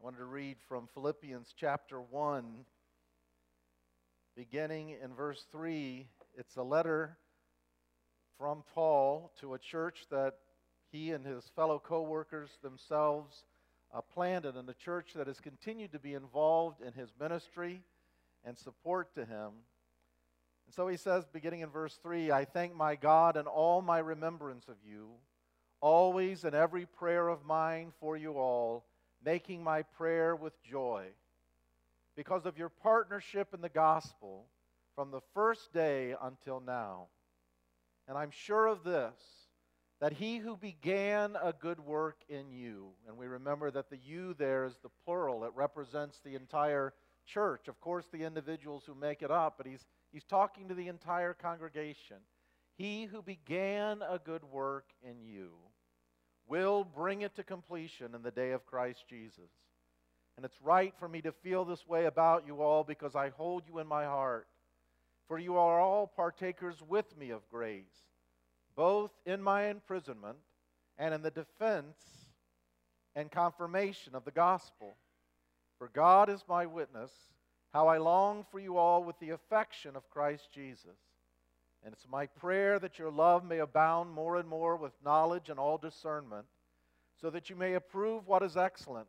I wanted to read from Philippians chapter 1, beginning in verse 3. It's a letter from Paul to a church that he and his fellow co workers themselves uh, planted, and a church that has continued to be involved in his ministry and support to him. And so he says, beginning in verse 3 I thank my God in all my remembrance of you, always in every prayer of mine for you all, making my prayer with joy, because of your partnership in the gospel from the first day until now. And I'm sure of this that he who began a good work in you, and we remember that the you there is the plural, it represents the entire church. Of course, the individuals who make it up, but he's, he's talking to the entire congregation. He who began a good work in you will bring it to completion in the day of Christ Jesus. And it's right for me to feel this way about you all because I hold you in my heart. For you are all partakers with me of grace both in my imprisonment and in the defense and confirmation of the gospel. For God is my witness, how I long for you all with the affection of Christ Jesus. And it's my prayer that your love may abound more and more with knowledge and all discernment, so that you may approve what is excellent,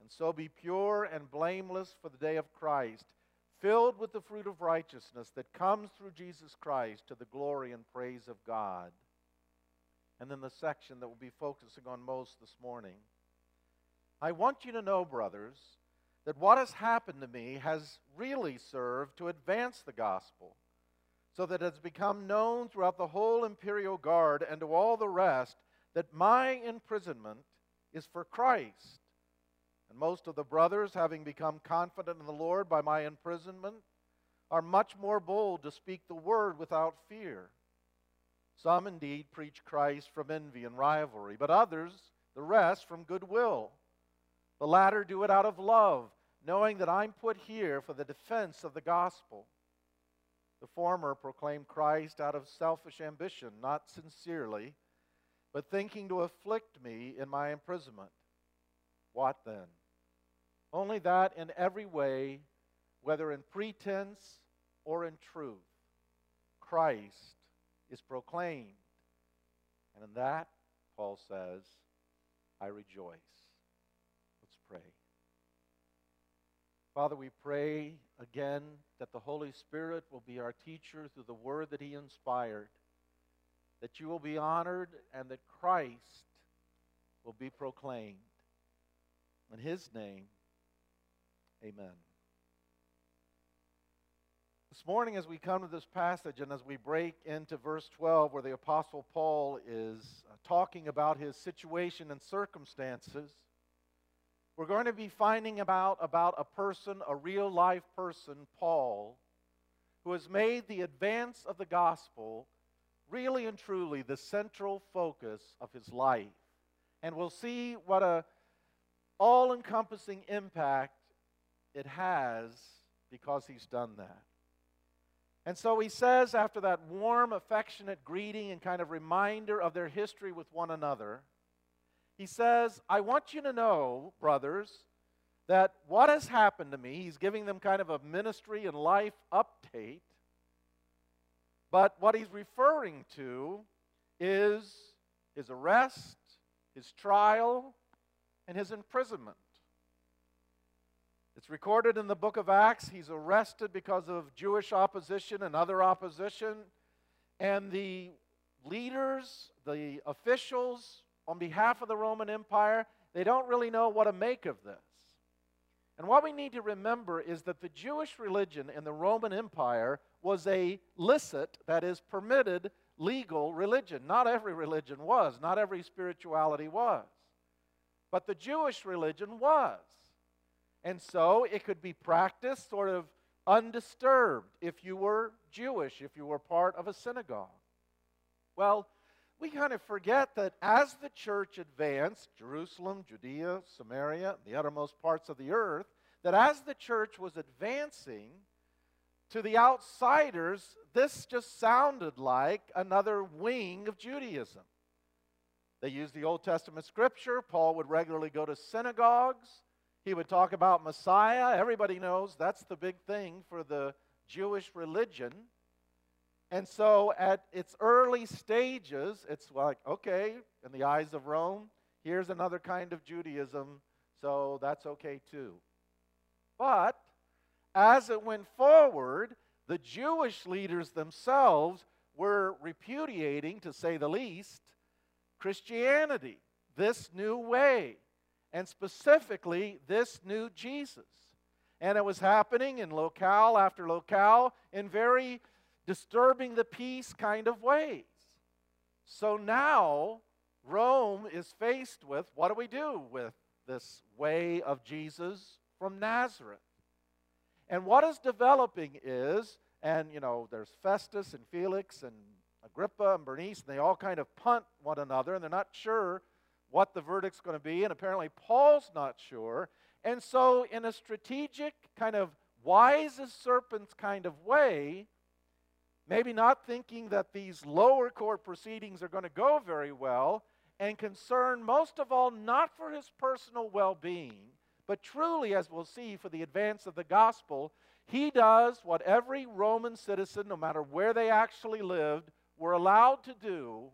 and so be pure and blameless for the day of Christ, filled with the fruit of righteousness that comes through Jesus Christ to the glory and praise of God and then the section that we'll be focusing on most this morning. I want you to know, brothers, that what has happened to me has really served to advance the gospel, so that it has become known throughout the whole imperial guard and to all the rest that my imprisonment is for Christ. And most of the brothers, having become confident in the Lord by my imprisonment, are much more bold to speak the word without fear. Some indeed preach Christ from envy and rivalry, but others, the rest, from goodwill. The latter do it out of love, knowing that I'm put here for the defense of the gospel. The former proclaim Christ out of selfish ambition, not sincerely, but thinking to afflict me in my imprisonment. What then? Only that in every way, whether in pretense or in truth, Christ is proclaimed. And in that, Paul says, I rejoice. Let's pray. Father, we pray again that the Holy Spirit will be our teacher through the word that he inspired, that you will be honored, and that Christ will be proclaimed. In his name, amen. This morning, as we come to this passage and as we break into verse 12, where the Apostle Paul is uh, talking about his situation and circumstances, we're going to be finding about, about a person, a real life person, Paul, who has made the advance of the gospel really and truly the central focus of his life. And we'll see what a all encompassing impact it has because he's done that. And so he says, after that warm, affectionate greeting and kind of reminder of their history with one another, he says, I want you to know, brothers, that what has happened to me, he's giving them kind of a ministry and life update, but what he's referring to is his arrest, his trial, and his imprisonment. It's recorded in the book of Acts. He's arrested because of Jewish opposition and other opposition. And the leaders, the officials on behalf of the Roman Empire, they don't really know what to make of this. And what we need to remember is that the Jewish religion in the Roman Empire was a licit, that is, permitted legal religion. Not every religion was, not every spirituality was. But the Jewish religion was. And so it could be practiced sort of undisturbed if you were Jewish, if you were part of a synagogue. Well, we kind of forget that as the church advanced, Jerusalem, Judea, Samaria, the uttermost parts of the earth, that as the church was advancing, to the outsiders, this just sounded like another wing of Judaism. They used the Old Testament scripture. Paul would regularly go to synagogues. He would talk about Messiah. Everybody knows that's the big thing for the Jewish religion. And so at its early stages, it's like, okay, in the eyes of Rome, here's another kind of Judaism, so that's okay too. But as it went forward, the Jewish leaders themselves were repudiating, to say the least, Christianity, this new way, and specifically this new Jesus. And it was happening in locale after locale in very disturbing the peace kind of ways. So now Rome is faced with what do we do with this way of Jesus from Nazareth? And what is developing is, and you know, there's Festus and Felix and Agrippa and Bernice, and they all kind of punt one another, and they're not sure what the verdict's going to be, and apparently Paul's not sure. And so, in a strategic, kind of wise as serpents kind of way, maybe not thinking that these lower court proceedings are going to go very well, and concerned most of all not for his personal well being, but truly, as we'll see, for the advance of the gospel, he does what every Roman citizen, no matter where they actually lived, were allowed to do.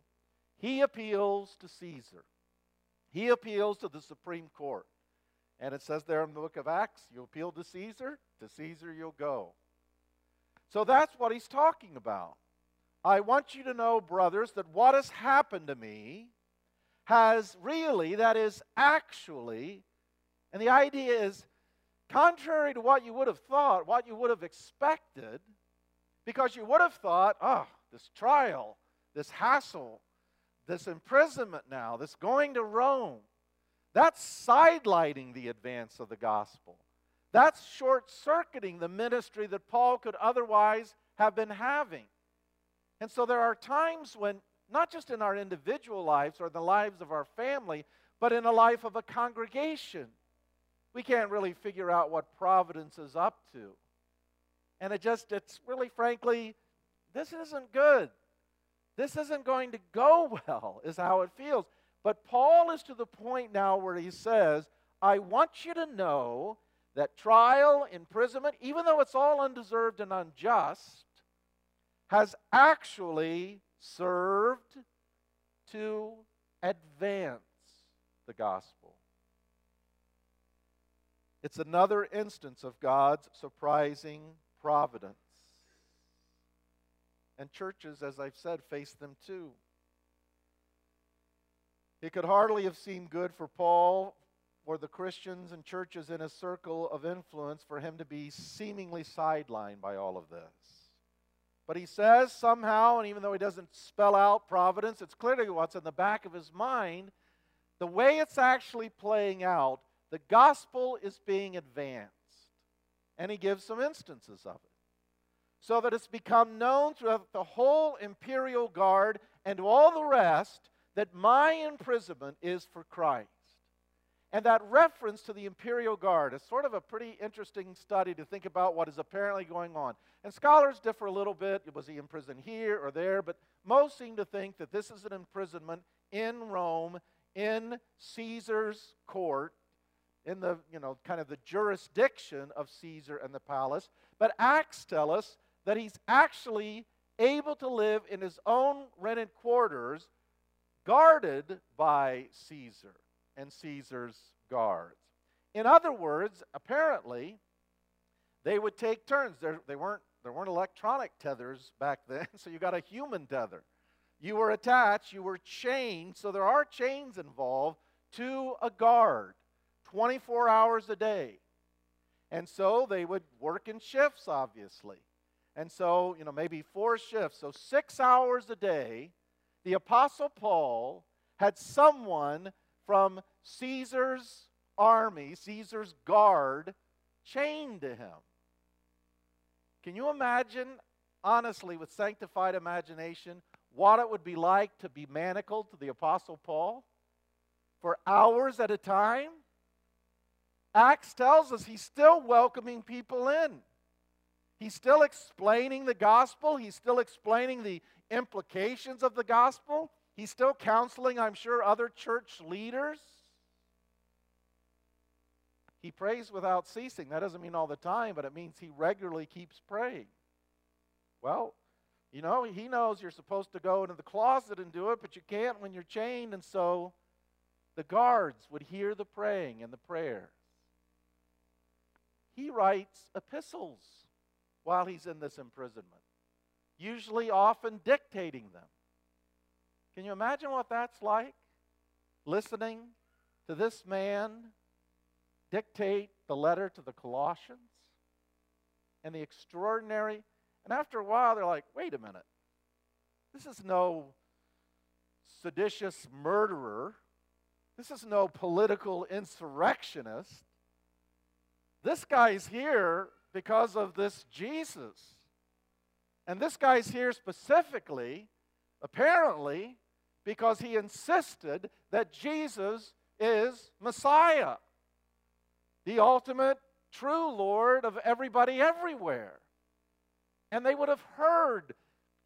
He appeals to Caesar, he appeals to the Supreme Court. And it says there in the book of Acts, you appeal to Caesar, to Caesar you'll go. So that's what he's talking about. I want you to know, brothers, that what has happened to me has really, that is actually, and the idea is contrary to what you would have thought, what you would have expected, because you would have thought, oh, this trial, this hassle, this imprisonment now, this going to Rome, that's sidelighting the advance of the gospel. That's short circuiting the ministry that Paul could otherwise have been having. And so there are times when, not just in our individual lives or the lives of our family, but in the life of a congregation, we can't really figure out what providence is up to. And it just, it's really frankly, this isn't good. This isn't going to go well, is how it feels. But Paul is to the point now where he says, I want you to know that trial, imprisonment, even though it's all undeserved and unjust, has actually served to advance the gospel. It's another instance of God's surprising providence. And churches, as I've said, face them too. It could hardly have seemed good for Paul for the Christians and churches in his circle of influence for him to be seemingly sidelined by all of this. But he says somehow, and even though he doesn't spell out providence, it's clearly what's in the back of his mind. The way it's actually playing out, the gospel is being advanced. And he gives some instances of it. So that it's become known throughout the whole imperial guard and all the rest that my imprisonment is for Christ. And that reference to the imperial guard is sort of a pretty interesting study to think about what is apparently going on. And scholars differ a little bit. Was he imprisoned here or there? But most seem to think that this is an imprisonment in Rome, in Caesar's court, in the, you know, kind of the jurisdiction of Caesar and the palace. But Acts tell us that he's actually able to live in his own rented quarters, guarded by Caesar and Caesar's guards. In other words, apparently, they would take turns. There, they weren't, there weren't electronic tethers back then, so you got a human tether. You were attached, you were chained, so there are chains involved to a guard 24 hours a day. And so they would work in shifts, obviously. And so, you know, maybe four shifts, so six hours a day, the Apostle Paul had someone from Caesar's army, Caesar's guard, chained to him. Can you imagine, honestly, with sanctified imagination, what it would be like to be manacled to the Apostle Paul for hours at a time? Acts tells us he's still welcoming people in. He's still explaining the gospel. He's still explaining the implications of the gospel. He's still counseling, I'm sure, other church leaders. He prays without ceasing. That doesn't mean all the time, but it means he regularly keeps praying. Well, you know, he knows you're supposed to go into the closet and do it, but you can't when you're chained, and so the guards would hear the praying and the prayers. He writes epistles while he's in this imprisonment, usually often dictating them. Can you imagine what that's like? Listening to this man dictate the letter to the Colossians and the extraordinary. And after a while, they're like, wait a minute. This is no seditious murderer. This is no political insurrectionist. This guy's here because of this Jesus. And this guy's here specifically, apparently, because he insisted that Jesus is Messiah, the ultimate true Lord of everybody everywhere. And they would have heard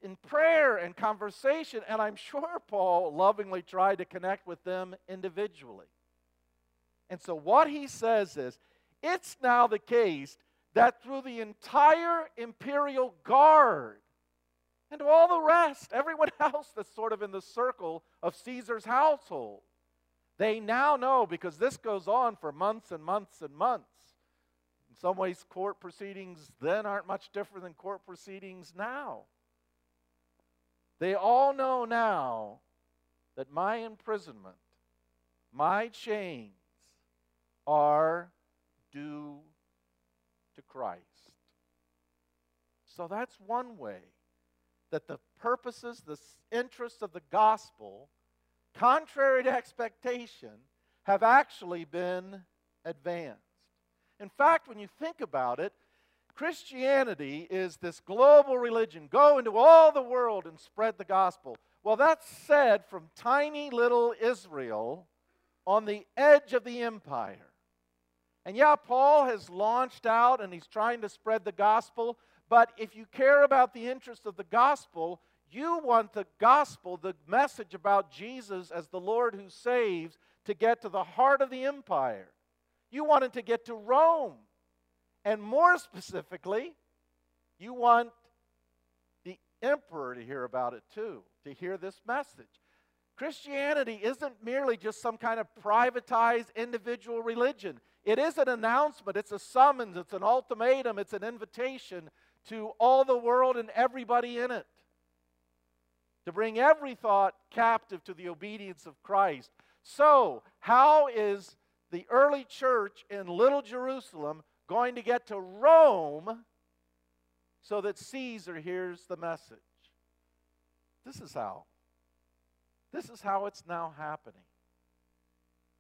in prayer and conversation, and I'm sure Paul lovingly tried to connect with them individually. And so, what he says is, it's now the case that through the entire imperial guard and to all the rest, everyone else that's sort of in the circle of Caesar's household, they now know because this goes on for months and months and months. In some ways, court proceedings then aren't much different than court proceedings now. They all know now that my imprisonment, my chains, are due to Christ. So that's one way that the purposes, the interests of the gospel, contrary to expectation, have actually been advanced. In fact, when you think about it, Christianity is this global religion. Go into all the world and spread the gospel. Well, that's said from tiny little Israel on the edge of the empire. And yeah, Paul has launched out and he's trying to spread the gospel, but if you care about the interest of the gospel, you want the gospel, the message about Jesus as the Lord who saves, to get to the heart of the empire. You want it to get to Rome. And more specifically, you want the emperor to hear about it too, to hear this message. Christianity isn't merely just some kind of privatized individual religion. It is an announcement, it's a summons, it's an ultimatum, it's an invitation to all the world and everybody in it. To bring every thought captive to the obedience of Christ. So, how is the early church in Little Jerusalem going to get to Rome so that Caesar hears the message? This is how. This is how it's now happening.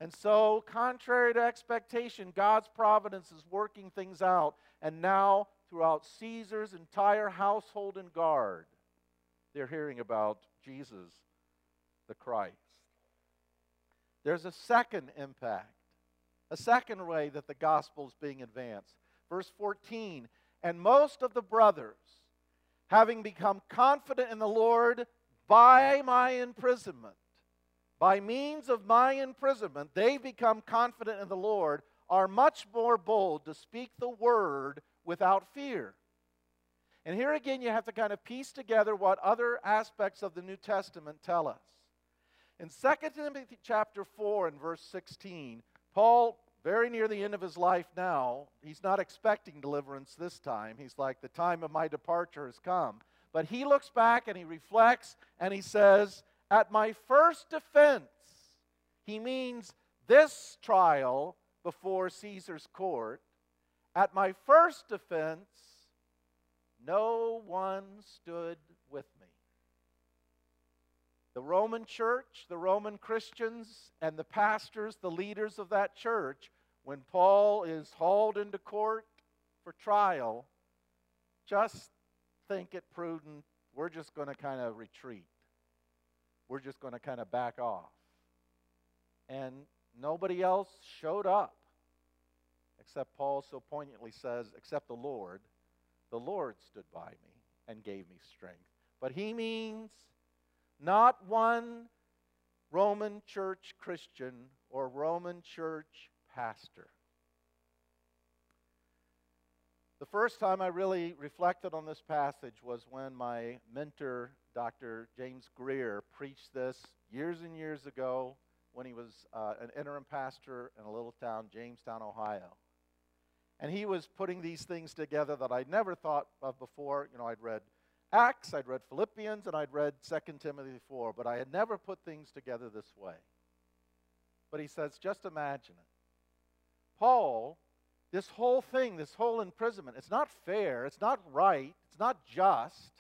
And so, contrary to expectation, God's providence is working things out. And now, throughout Caesar's entire household and guard, they're hearing about Jesus the Christ. There's a second impact, a second way that the gospel is being advanced. Verse 14 And most of the brothers, having become confident in the Lord by my imprisonment, by means of my imprisonment, they become confident in the Lord, are much more bold to speak the word without fear. And here again, you have to kind of piece together what other aspects of the New Testament tell us. In 2 Timothy chapter 4 and verse 16, Paul, very near the end of his life now, he's not expecting deliverance this time. He's like, the time of my departure has come. But he looks back and he reflects and he says, At my first defense, he means this trial before Caesar's court. At my first defense, no one stood with me. The Roman church, the Roman Christians, and the pastors, the leaders of that church, when Paul is hauled into court for trial, just think it prudent, we're just going to kind of retreat. We're just going to kind of back off. And nobody else showed up, except Paul so poignantly says, except the Lord. The Lord stood by me and gave me strength. But he means not one Roman church Christian or Roman church pastor. The first time I really reflected on this passage was when my mentor, Dr. James Greer, preached this years and years ago when he was uh, an interim pastor in a little town, Jamestown, Ohio. And he was putting these things together that I'd never thought of before. You know, I'd read Acts, I'd read Philippians, and I'd read 2 Timothy 4, but I had never put things together this way. But he says, just imagine it. Paul, this whole thing, this whole imprisonment, it's not fair, it's not right, it's not just.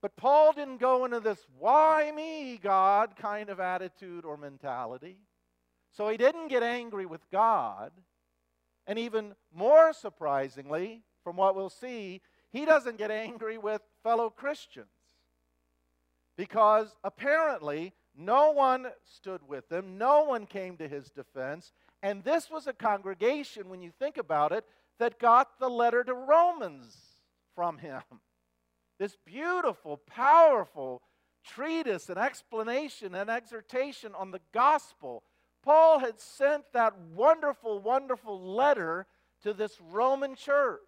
But Paul didn't go into this, why me, God, kind of attitude or mentality. So he didn't get angry with God. And even more surprisingly, from what we'll see, he doesn't get angry with fellow Christians. Because apparently, no one stood with him, no one came to his defense. And this was a congregation, when you think about it, that got the letter to Romans from him. This beautiful, powerful treatise and explanation and exhortation on the gospel. Paul had sent that wonderful, wonderful letter to this Roman church.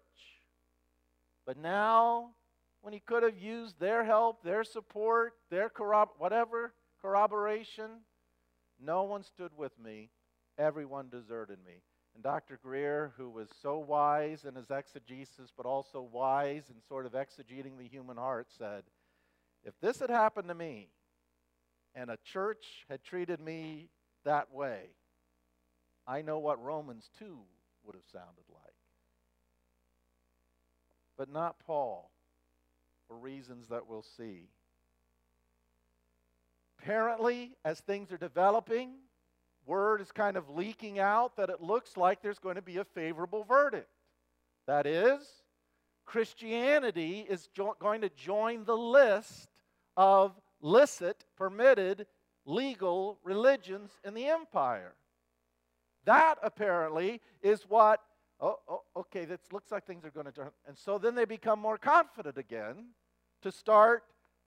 But now, when he could have used their help, their support, their whatever corroboration, no one stood with me. Everyone deserted me. And Dr. Greer, who was so wise in his exegesis, but also wise in sort of exegeting the human heart, said, If this had happened to me, and a church had treated me that way, I know what Romans 2 would have sounded like but not Paul, for reasons that we'll see. Apparently, as things are developing, word is kind of leaking out that it looks like there's going to be a favorable verdict. That is, Christianity is jo- going to join the list of licit, permitted, legal religions in the empire. That apparently is what oh, oh okay, this looks like things are going to turn. And so then they become more confident again to start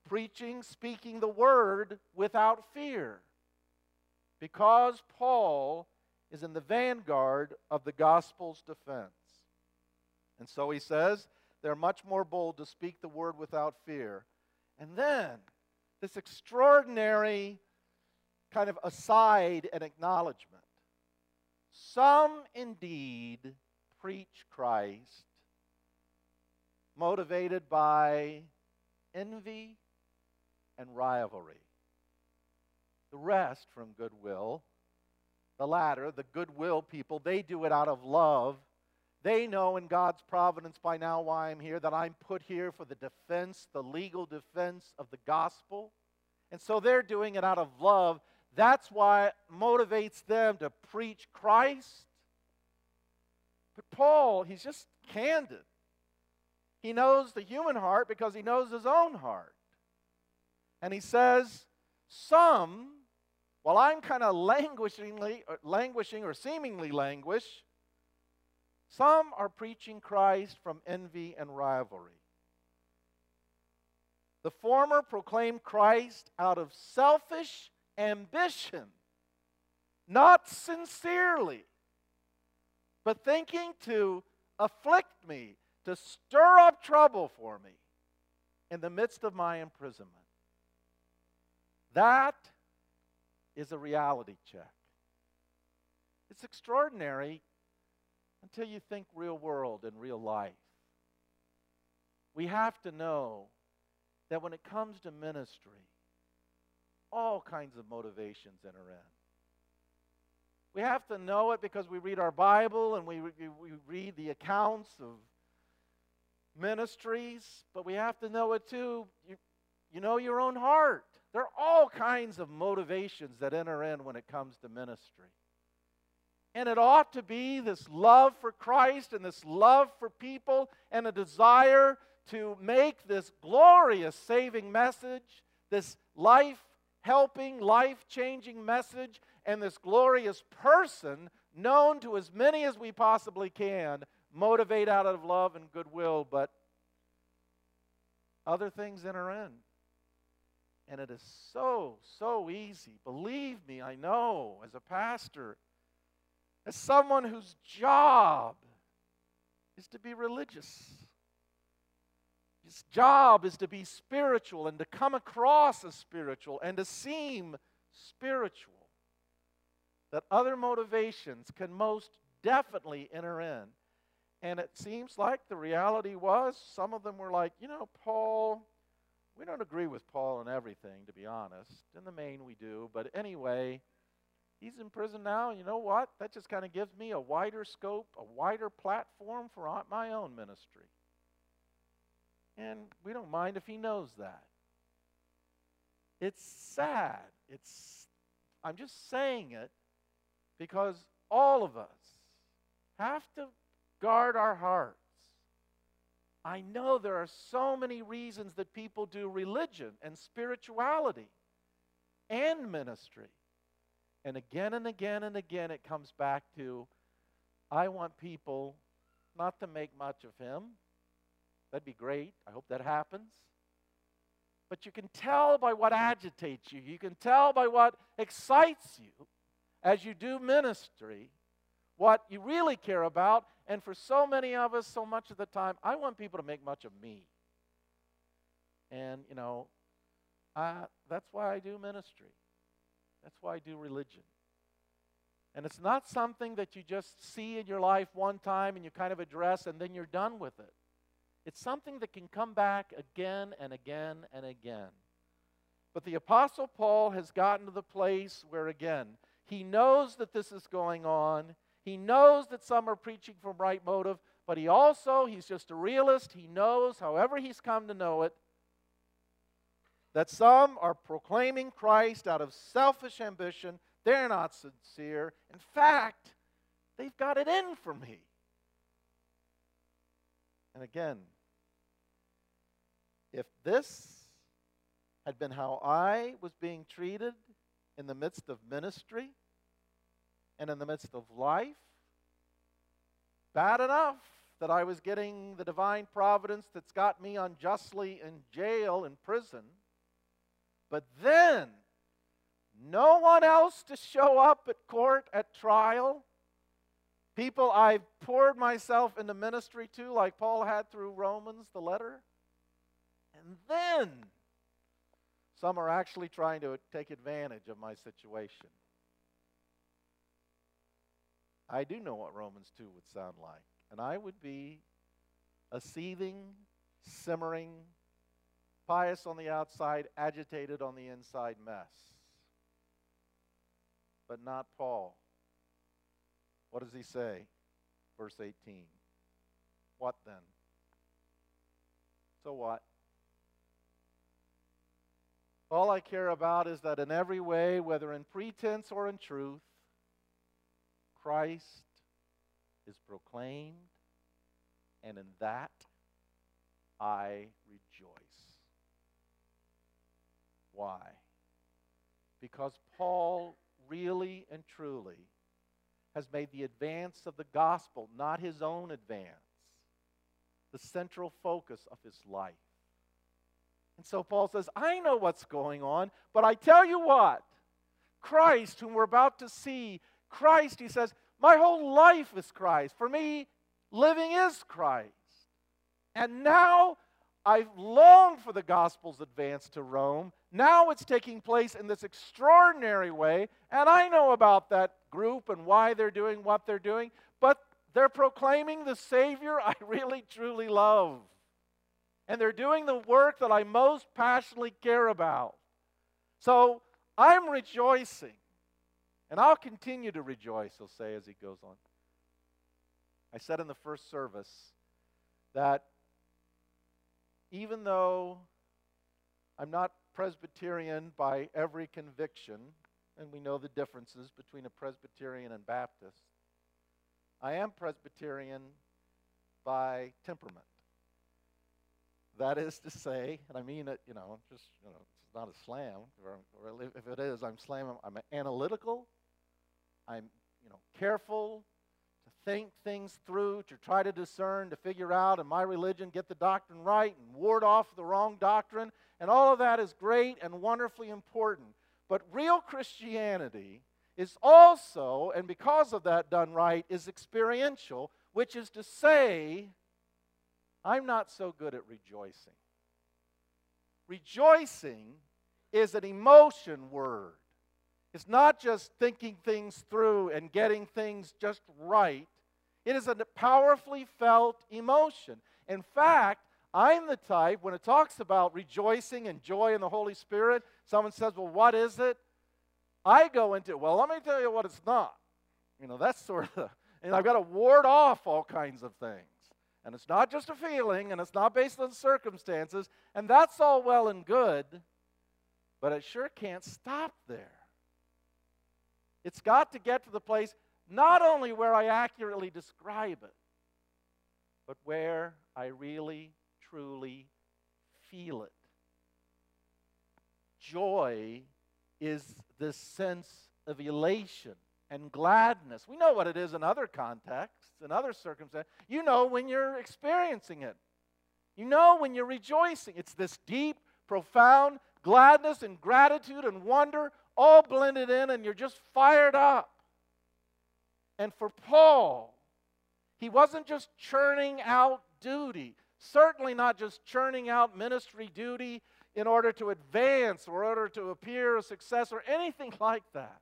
preaching, speaking the word without fear. Because Paul is in the vanguard of the gospel's defense. And so he says, they're much more bold to speak the word without fear. And then, this extraordinary kind of aside and acknowledgement. Some indeed preach Christ motivated by envy and rivalry. The rest from goodwill. The latter, the goodwill people, they do it out of love. They know in God's providence by now why I'm here, that I'm put here for the defense, the legal defense of the gospel. And so they're doing it out of love. That's why motivates them to preach Christ but Paul, he's just candid. He knows the human heart because he knows his own heart. And he says, Some, while I'm kind of languishingly, uh, languishing or seemingly languish, some are preaching Christ from envy and rivalry. The former proclaim Christ out of selfish ambition, not sincerely but thinking to afflict me, to stir up trouble for me in the midst of my imprisonment. That is a reality check. It's extraordinary until you think real world and real life. We have to know that when it comes to ministry, all kinds of motivations enter in. We have to know it because we read our Bible and we, we, we read the accounts of ministries, but we have to know it too. You, you know your own heart. There are all kinds of motivations that enter in when it comes to ministry. And it ought to be this love for Christ and this love for people and a desire to make this glorious saving message, this life helping, life changing message, and this glorious person known to as many as we possibly can, motivate out of love and goodwill, but other things enter in. And it is so, so easy. Believe me, I know as a pastor, as someone whose job is to be religious. His job is to be spiritual and to come across as spiritual and to seem spiritual. That other motivations can most definitely enter in. And it seems like the reality was some of them were like, you know, Paul, we don't agree with Paul on everything, to be honest. In the main, we do. But anyway, he's in prison now. You know what? That just kind of gives me a wider scope, a wider platform for my own ministry. And we don't mind if he knows that. It's sad. It's I'm just saying it because all of us have to guard our hearts. I know there are so many reasons that people do religion and spirituality and ministry. And again and again and again, it comes back to I want people not to make much of him. That'd be great. I hope that happens. But you can tell by what agitates you, you can tell by what excites you as you do ministry what you really care about. And for so many of us, so much of the time, I want people to make much of me. And, you know, I, that's why I do ministry. That's why I do religion. And it's not something that you just see in your life one time and you kind of address and then you're done with it. It's something that can come back again and again and again. But the Apostle Paul has gotten to the place where, again, he knows that this is going on. He knows that some are preaching from right motive, but he also, he's just a realist. He knows, however he's come to know it, that some are proclaiming Christ out of selfish ambition. They're not sincere. In fact, they've got it in for me. And again, if this had been how I was being treated in the midst of ministry and in the midst of life, bad enough that I was getting the divine providence that's got me unjustly in jail, in prison. But then, no one else to show up at court, at trial. People I've poured myself into ministry to, like Paul had through Romans, the letter. Then, some are actually trying to take advantage of my situation. I do know what Romans 2 would sound like. And I would be a seething, simmering, pious on the outside, agitated on the inside mess. But not Paul. What does he say? Verse 18. What then? So what? All I care about is that in every way, whether in pretense or in truth, Christ is proclaimed, and in that I rejoice. Why? Because Paul really and truly has made the advance of the gospel, not his own advance, the central focus of his life. And so Paul says, I know what's going on, but I tell you what, Christ, whom we're about to see, Christ, he says, my whole life is Christ. For me, living is Christ. And now I've longed for the gospel's advance to Rome. Now it's taking place in this extraordinary way, and I know about that group and why they're doing what they're doing, but they're proclaiming the Savior I really truly love and they're doing the work that I most passionately care about. So I'm rejoicing. And I'll continue to rejoice, he'll say as he goes on. I said in the first service that even though I'm not Presbyterian by every conviction, and we know the differences between a Presbyterian and Baptist, I am Presbyterian by temperament. That is to say, and I mean it, you know, just, you know, it's not a slam, or, if it is, I'm slamming, I'm analytical, I'm, you know, careful to think things through, to try to discern, to figure out in my religion, get the doctrine right and ward off the wrong doctrine. And all of that is great and wonderfully important. But real Christianity is also, and because of that done right, is experiential, which is to say, I'm not so good at rejoicing. Rejoicing is an emotion word. It's not just thinking things through and getting things just right. It is a powerfully felt emotion. In fact, I'm the type, when it talks about rejoicing and joy in the Holy Spirit, someone says, Well, what is it? I go into, Well, let me tell you what it's not. You know, that's sort of, and I've got to ward off all kinds of things. And it's not just a feeling, and it's not based on circumstances, and that's all well and good, but it sure can't stop there. It's got to get to the place not only where I accurately describe it, but where I really, truly feel it. Joy is this sense of elation and gladness. We know what it is in other contexts, in other circumstances. You know when you're experiencing it, you know when you're rejoicing. It's this deep, profound gladness and gratitude and wonder all blended in, and you're just fired up. And for Paul, he wasn't just churning out duty, certainly not just churning out ministry duty in order to advance or order to appear a success or anything like that.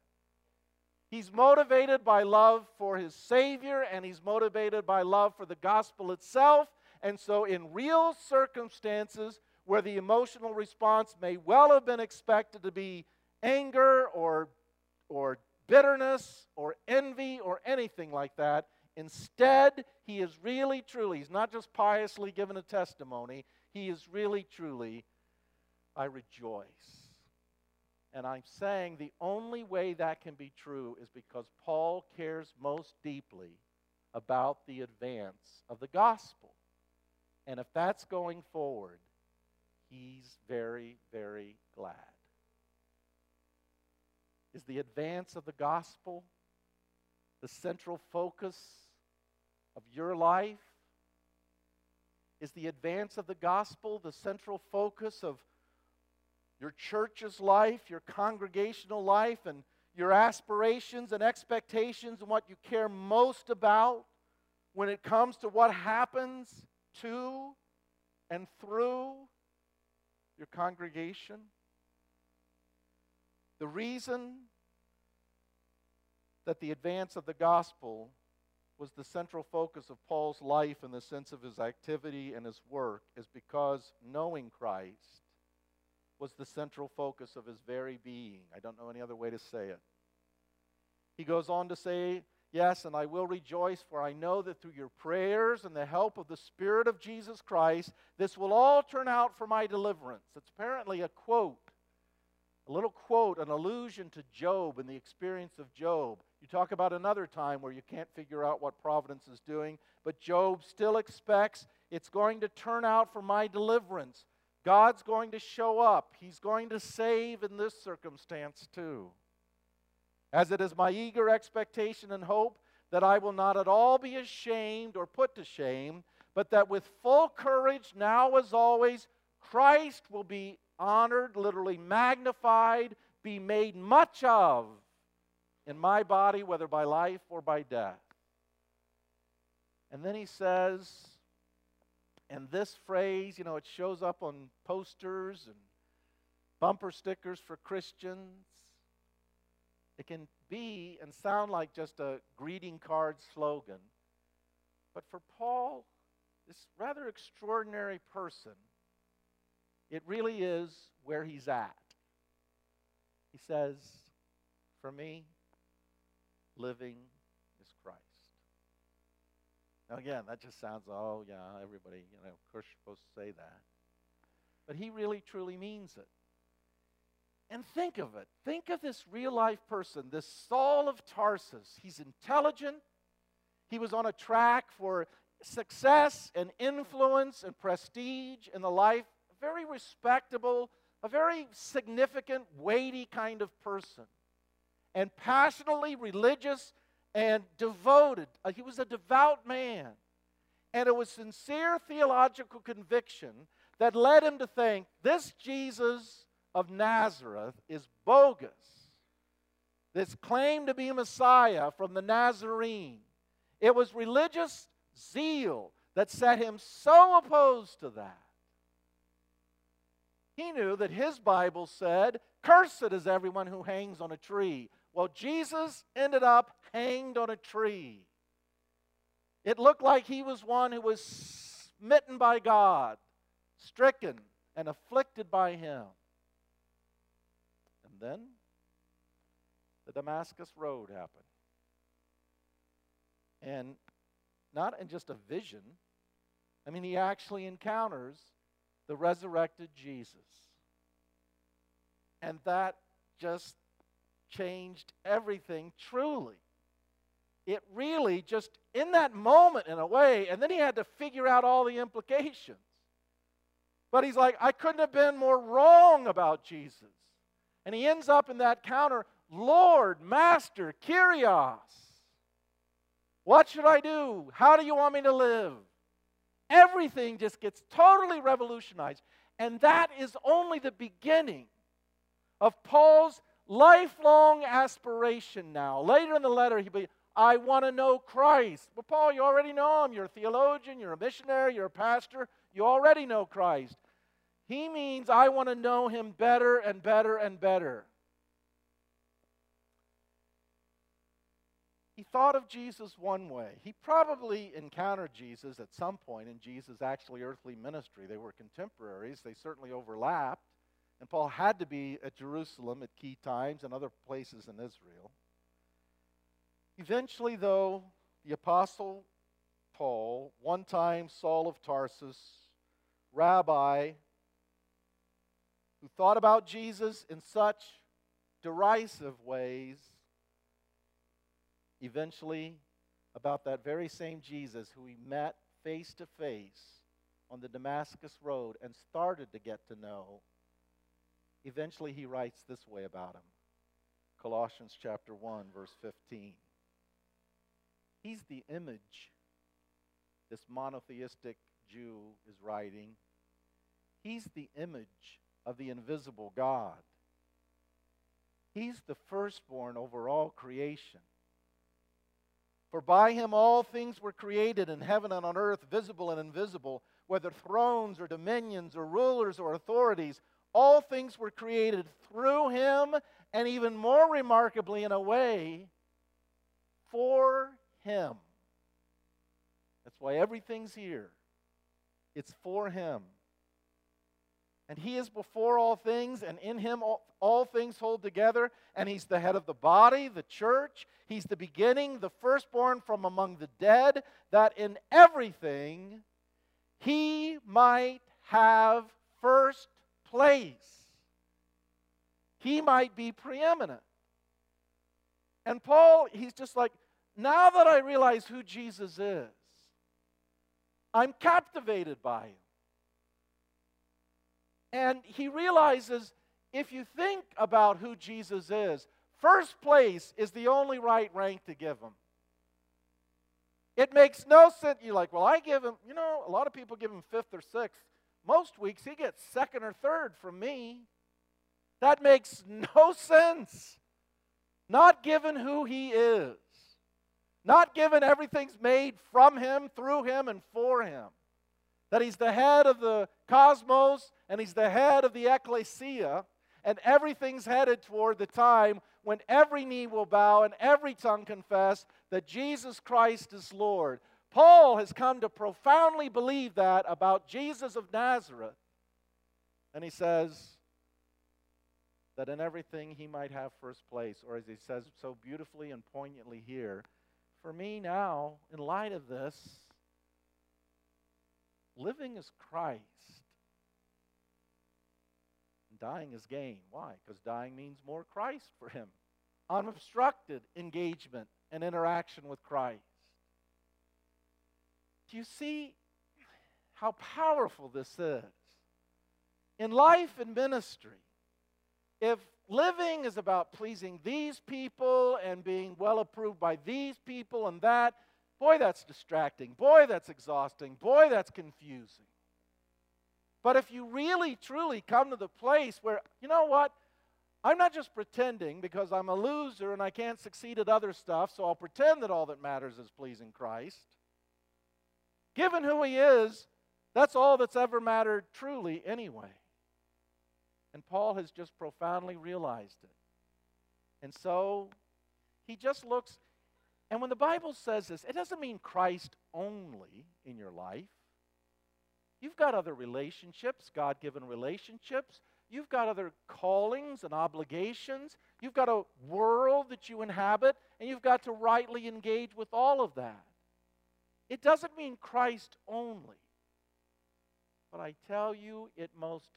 He's motivated by love for his Savior and he's motivated by love for the gospel itself. And so, in real circumstances where the emotional response may well have been expected to be anger or, or bitterness or envy or anything like that, instead, he is really truly, he's not just piously given a testimony, he is really truly, I rejoice. And I'm saying the only way that can be true is because Paul cares most deeply about the advance of the gospel. And if that's going forward, he's very, very glad. Is the advance of the gospel the central focus of your life? Is the advance of the gospel the central focus of your church's life, your congregational life, and your aspirations and expectations and what you care most about when it comes to what happens to and through your congregation? The reason that the advance of the gospel was the central focus of Paul's life in the sense of his activity and his work is because knowing Christ was the central focus of his very being. I don't know any other way to say it. He goes on to say, Yes, and I will rejoice, for I know that through your prayers and the help of the Spirit of Jesus Christ, this will all turn out for my deliverance. It's apparently a quote, a little quote, an allusion to Job and the experience of Job. You talk about another time where you can't figure out what providence is doing, but Job still expects it's going to turn out for my deliverance. God's going to show up. He's going to save in this circumstance too. As it is my eager expectation and hope that I will not at all be ashamed or put to shame, but that with full courage, now as always, Christ will be honored, literally magnified, be made much of in my body, whether by life or by death. And then he says, and this phrase, you know, it shows up on posters and bumper stickers for Christians. It can be and sound like just a greeting card slogan. But for Paul, this rather extraordinary person, it really is where he's at. He says, For me, living now, again, that just sounds, oh, yeah, everybody, you know, of course you're supposed to say that. But he really, truly means it. And think of it. Think of this real life person, this Saul of Tarsus. He's intelligent. He was on a track for success and influence and prestige in the life. Very respectable, a very significant, weighty kind of person. And passionately religious and devoted. Uh, he was a devout man. And it was sincere theological conviction that led him to think this Jesus of Nazareth is bogus. this claim to be Messiah from the Nazarene. It was religious zeal that set him so opposed to that. He knew that his Bible said, Cursed is everyone who hangs on a tree. Well, Jesus ended up hanged on a tree. It looked like he was one who was smitten by God, stricken and afflicted by him. And then the Damascus Road happened. And not in just a vision, I mean, he actually encounters the resurrected Jesus. And that just changed everything truly. It really just, in that moment, in a way, and then he had to figure out all the implications. But he's like, I couldn't have been more wrong about Jesus. And he ends up in that counter Lord, Master, Kyrios. What should I do? How do you want me to live? Everything just gets totally revolutionized. And that is only the beginning of Paul's lifelong aspiration now. Later in the letter, be, I want to know Christ. Well, Paul, you already know him. You're a theologian, you're a missionary, you're a pastor. You already know Christ. He means I want to know him better and better and better. He thought of Jesus one way. He probably encountered Jesus at some point in Jesus' actually earthly ministry. They were contemporaries, they certainly overlapped. And Paul had to be at Jerusalem at key times and other places in Israel. Eventually, though, the Apostle Paul, one time Saul of Tarsus, rabbi, who thought about Jesus in such derisive ways, eventually, about that very same Jesus who he met face to face on the Damascus Road and started to get to know, eventually he writes this way about him Colossians chapter 1, verse 15. He's the image this monotheistic Jew is writing. He's the image of the invisible God. He's the firstborn over all creation. For by him all things were created in heaven and on earth, visible and invisible, whether thrones or dominions or rulers or authorities. All things were created through him, and even more remarkably, in a way, for him. That's why everything's here. It's for him. And he is before all things, and in him all, all, things hold together. And he's the head of the body, the church. He's the beginning, the firstborn from among the dead, that in everything he might have first place. He might be preeminent. And Paul, he's just like, now that I realize who Jesus is, I'm captivated by him. And he realizes if you think about who Jesus is, first place is the only right rank to give him. It makes no sense. You're like, well, I give him, you know, a lot of people give him fifth or sixth. Most weeks he gets second or third from me. That makes no sense. Not given who he is, not given everything's made from him, through him, and for him that he's the head of the cosmos and he's the head of the ecclesia, and everything's headed toward the time when every knee will bow and every tongue confess that Jesus Christ is Lord. Paul has come to profoundly believe that about Jesus of Nazareth. And he says that in everything he might have first place, or as he says so beautifully and poignantly here, for me now, in light of this, Living is Christ. Dying is gain. Why? Because dying means more Christ for him. Unobstructed engagement and interaction with Christ. Do you see how powerful this is? In life and ministry, if living is about pleasing these people and being well approved by these people and that, Boy, that's distracting. Boy, that's exhausting. Boy, that's confusing. But if you really, truly come to the place where, you know what? I'm not just pretending because I'm a loser and I can't succeed at other stuff, so I'll pretend that all that matters is pleasing Christ. Given who He is, that's all that's ever mattered truly anyway. And Paul has just profoundly realized it. And so he just looks, and when the Bible says this, it doesn't mean Christ only in your life. You've got other relationships, God given relationships. You've got other callings and obligations. You've got a world that you inhabit, and you've got to rightly engage with all of that. It doesn't mean Christ only. But I tell you, it most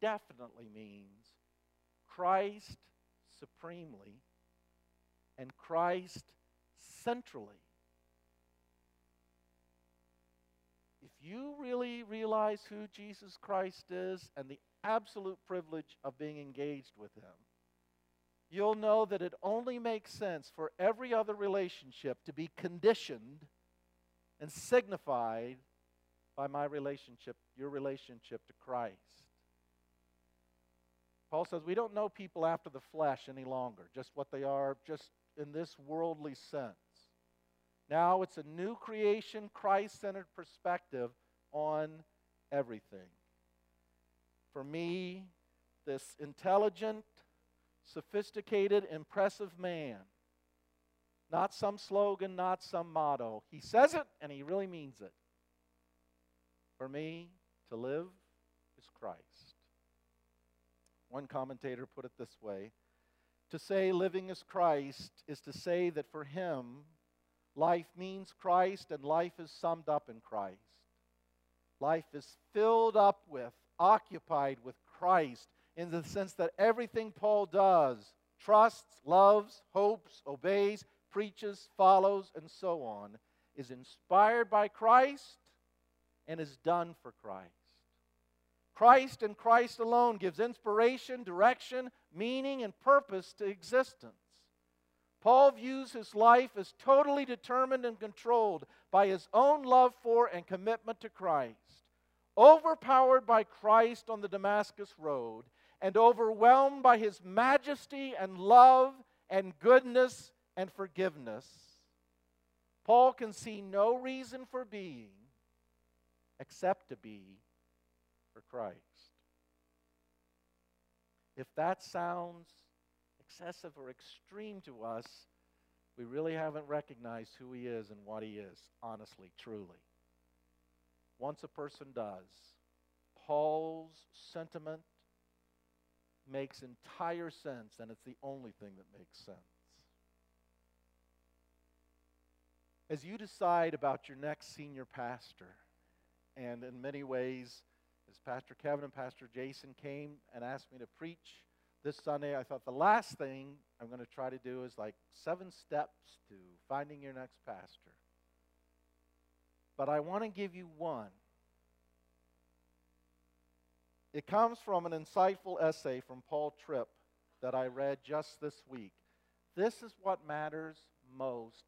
definitely means Christ supremely and Christ centrally. If you really realize who Jesus Christ is and the absolute privilege of being engaged with Him, you'll know that it only makes sense for every other relationship to be conditioned and signified by my relationship, your relationship to Christ. Paul says we don't know people after the flesh any longer, just what they are, just in this worldly sense. Now it's a new creation, Christ centered perspective on everything. For me, this intelligent, sophisticated, impressive man, not some slogan, not some motto. He says it and he really means it. For me, to live is Christ. One commentator put it this way To say living is Christ is to say that for him, life means Christ and life is summed up in Christ. Life is filled up with, occupied with Christ in the sense that everything Paul does trusts, loves, hopes, obeys, preaches, follows, and so on is inspired by Christ and is done for Christ. Christ and Christ alone gives inspiration, direction, meaning, and purpose to existence. Paul views his life as totally determined and controlled by his own love for and commitment to Christ. Overpowered by Christ on the Damascus Road and overwhelmed by his majesty and love and goodness and forgiveness, Paul can see no reason for being except to be for Christ. If that sounds excessive or extreme to us, we really haven't recognized who he is and what he is, honestly, truly. Once a person does, Paul's sentiment makes entire sense, and it's the only thing that makes sense. As you decide about your next senior pastor, and in many ways, as Pastor Kevin and Pastor Jason came and asked me to preach this Sunday, I thought the last thing I'm going to try to do is like seven steps to finding your next pastor. But I want to give you one. It comes from an insightful essay from Paul Tripp that I read just this week. This is what matters most,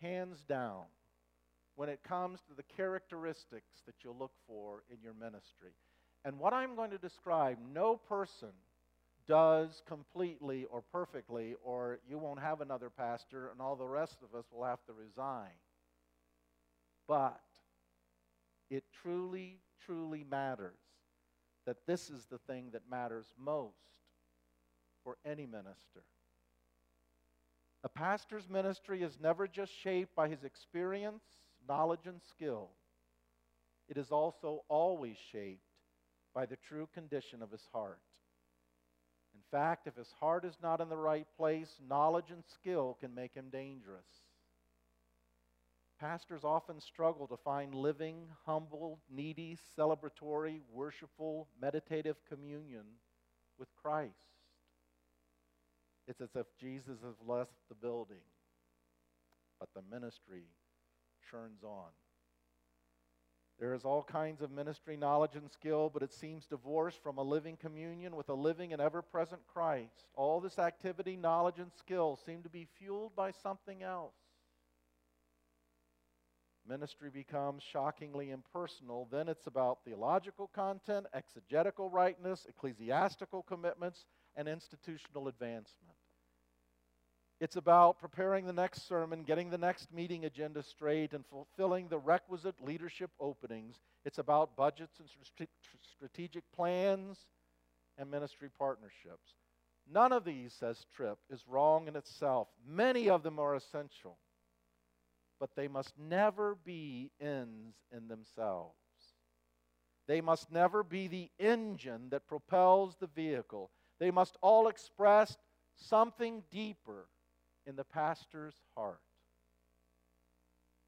hands down when it comes to the characteristics that you'll look for in your ministry. And what I'm going to describe, no person does completely or perfectly, or you won't have another pastor, and all the rest of us will have to resign. But it truly, truly matters that this is the thing that matters most for any minister. A pastor's ministry is never just shaped by his experience knowledge and skill, it is also always shaped by the true condition of his heart. In fact, if his heart is not in the right place, knowledge and skill can make him dangerous. Pastors often struggle to find living, humble, needy, celebratory, worshipful, meditative communion with Christ. It's as if Jesus has left the building, but the ministry churns on. There is all kinds of ministry knowledge and skill, but it seems divorced from a living communion with a living and ever present Christ. All this activity, knowledge, and skill seem to be fueled by something else. Ministry becomes shockingly impersonal. Then it's about theological content, exegetical rightness, ecclesiastical commitments, and institutional advancement. It's about preparing the next sermon, getting the next meeting agenda straight, and fulfilling the requisite leadership openings. It's about budgets and strategic plans and ministry partnerships. None of these, says Tripp, is wrong in itself. Many of them are essential, but they must never be ends in themselves. They must never be the engine that propels the vehicle. They must all express something deeper in the pastor's heart.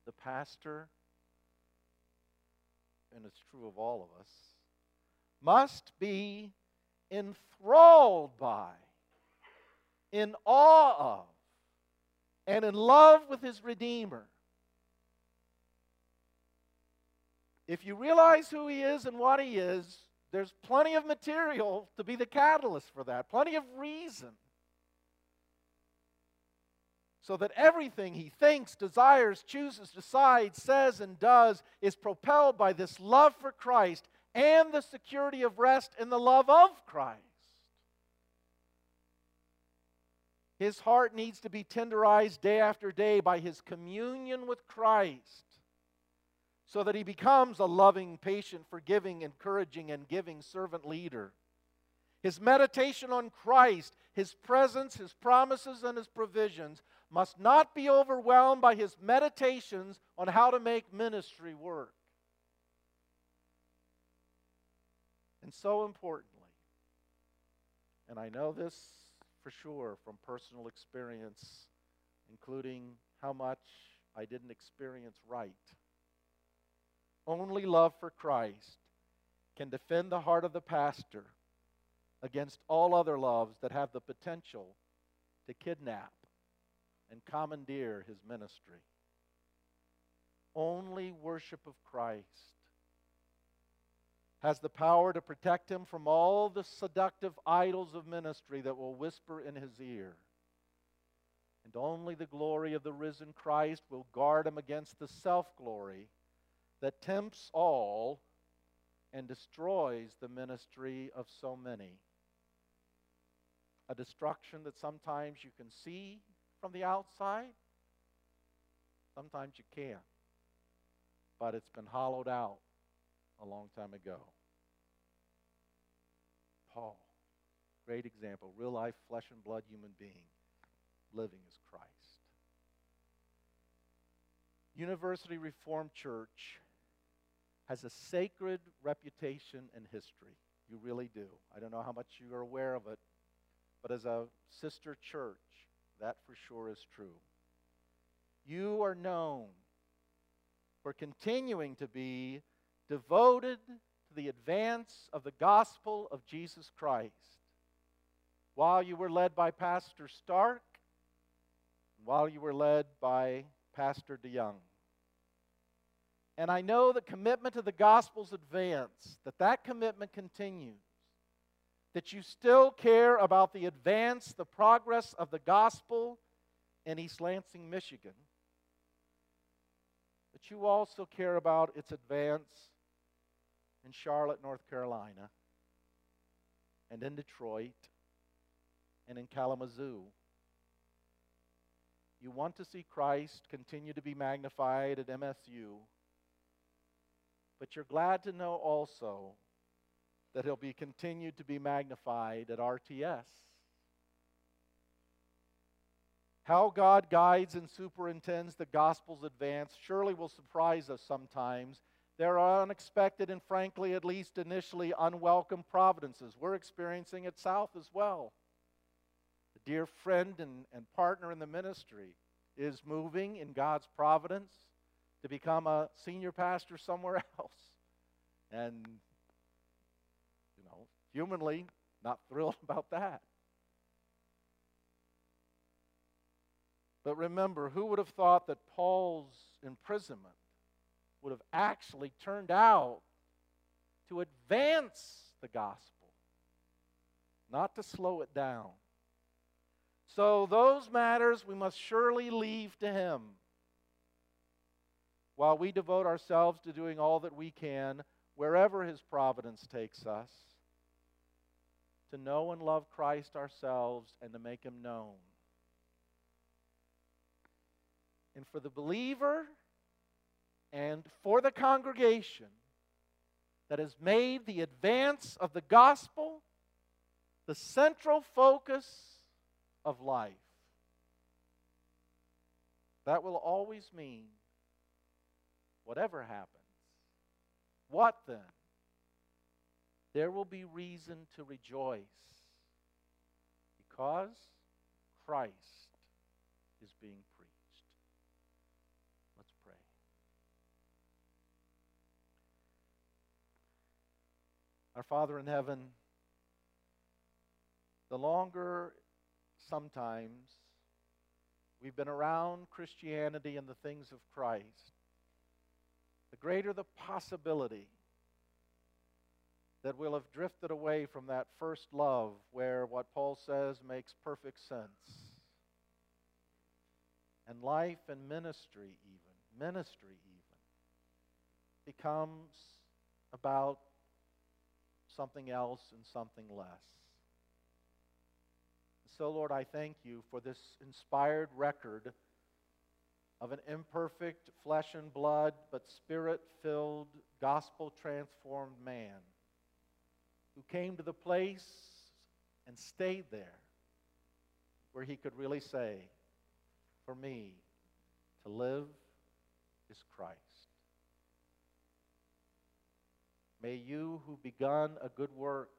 The pastor, and it's true of all of us, must be enthralled by, in awe of, and in love with his Redeemer. If you realize who he is and what he is, there's plenty of material to be the catalyst for that, plenty of reason so that everything he thinks, desires, chooses, decides, says, and does is propelled by this love for Christ and the security of rest in the love of Christ. His heart needs to be tenderized day after day by his communion with Christ so that he becomes a loving, patient, forgiving, encouraging, and giving servant leader. His meditation on Christ, his presence, his promises, and his provisions must not be overwhelmed by his meditations on how to make ministry work. And so importantly, and I know this for sure from personal experience, including how much I didn't experience right. Only love for Christ can defend the heart of the pastor against all other loves that have the potential to kidnap and commandeer his ministry. Only worship of Christ has the power to protect him from all the seductive idols of ministry that will whisper in his ear. And only the glory of the risen Christ will guard him against the self glory that tempts all and destroys the ministry of so many. A destruction that sometimes you can see from the outside? Sometimes you can't. But it's been hollowed out a long time ago. Paul, great example, real life, flesh and blood human being, living as Christ. University Reformed Church has a sacred reputation and history. You really do. I don't know how much you are aware of it, but as a sister church, that for sure is true. You are known for continuing to be devoted to the advance of the gospel of Jesus Christ. While you were led by Pastor Stark, while you were led by Pastor DeYoung. And I know the commitment to the gospel's advance, that that commitment continues that you still care about the advance, the progress of the gospel in East Lansing, Michigan, but you also care about its advance in Charlotte, North Carolina, and in Detroit, and in Kalamazoo. You want to see Christ continue to be magnified at MSU, but you're glad to know also that he'll be continued to be magnified at RTS. How God guides and superintends the gospel's advance surely will surprise us sometimes. There are unexpected and, frankly, at least initially, unwelcome providences. We're experiencing it south as well. A dear friend and, and partner in the ministry is moving in God's providence to become a senior pastor somewhere else. And humanly not thrilled about that. But remember, who would have thought that Paul's imprisonment would have actually turned out to advance the gospel, not to slow it down? So, those matters we must surely leave to him while we devote ourselves to doing all that we can wherever his providence takes us to know and love Christ ourselves and to make him known. And for the believer and for the congregation that has made the advance of the gospel the central focus of life. That will always mean whatever happens. What then? There will be reason to rejoice because Christ is being preached. Let's pray. Our Father in heaven, the longer sometimes we've been around Christianity and the things of Christ, the greater the possibility that we'll have drifted away from that first love where what Paul says makes perfect sense. And life and ministry, even, ministry, even, becomes about something else and something less. So, Lord, I thank you for this inspired record of an imperfect flesh and blood, but spirit filled, gospel transformed man who came to the place and stayed there where he could really say, For me, to live is Christ. May you, who begun a good work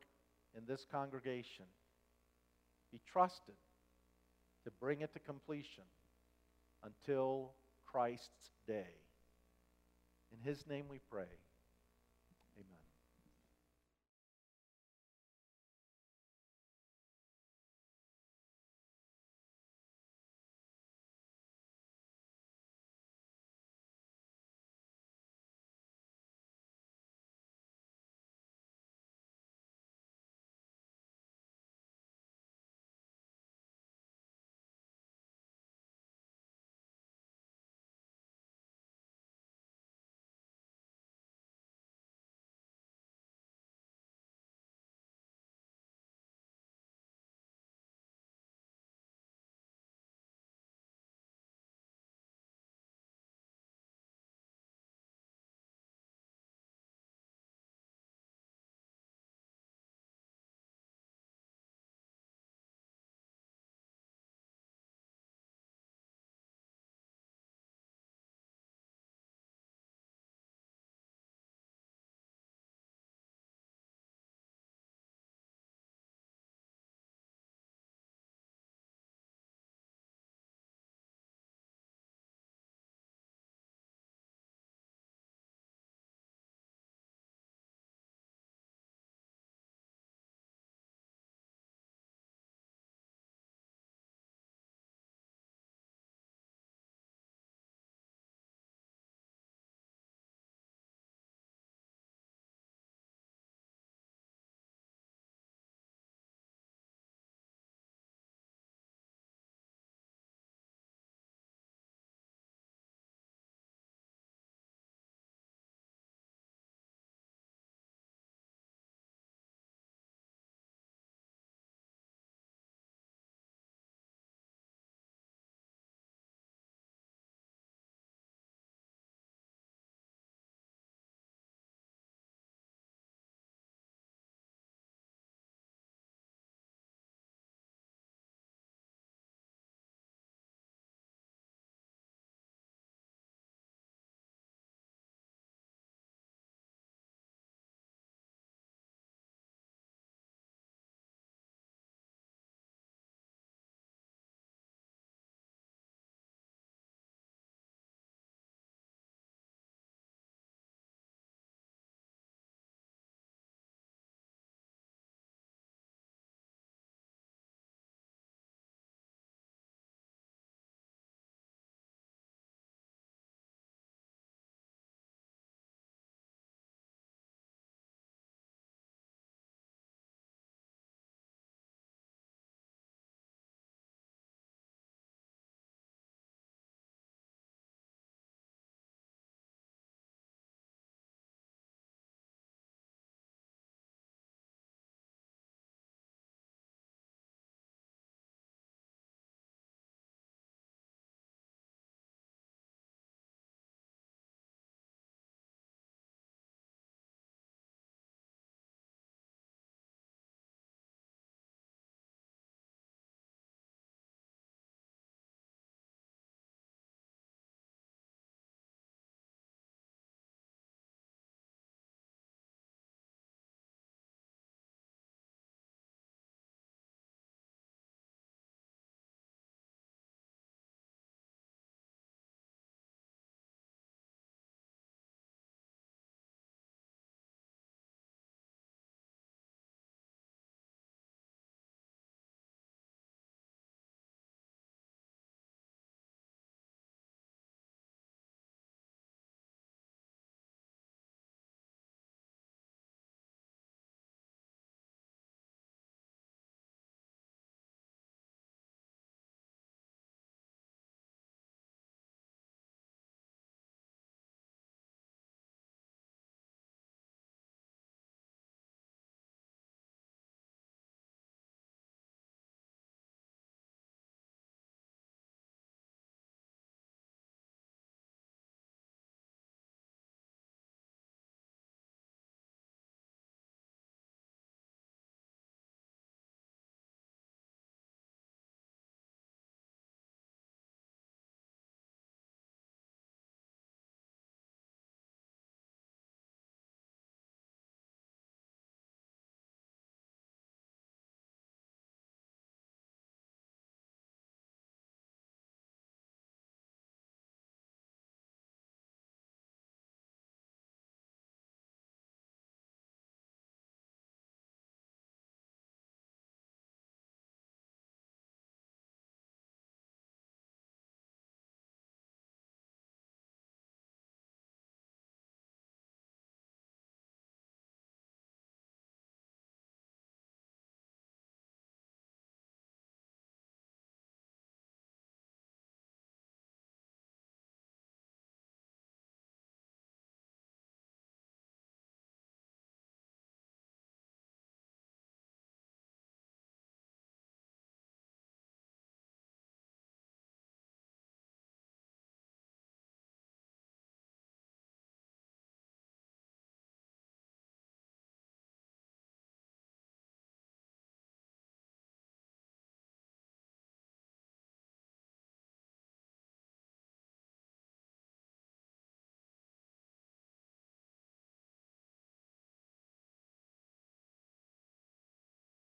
in this congregation, be trusted to bring it to completion until Christ's day. In his name we pray.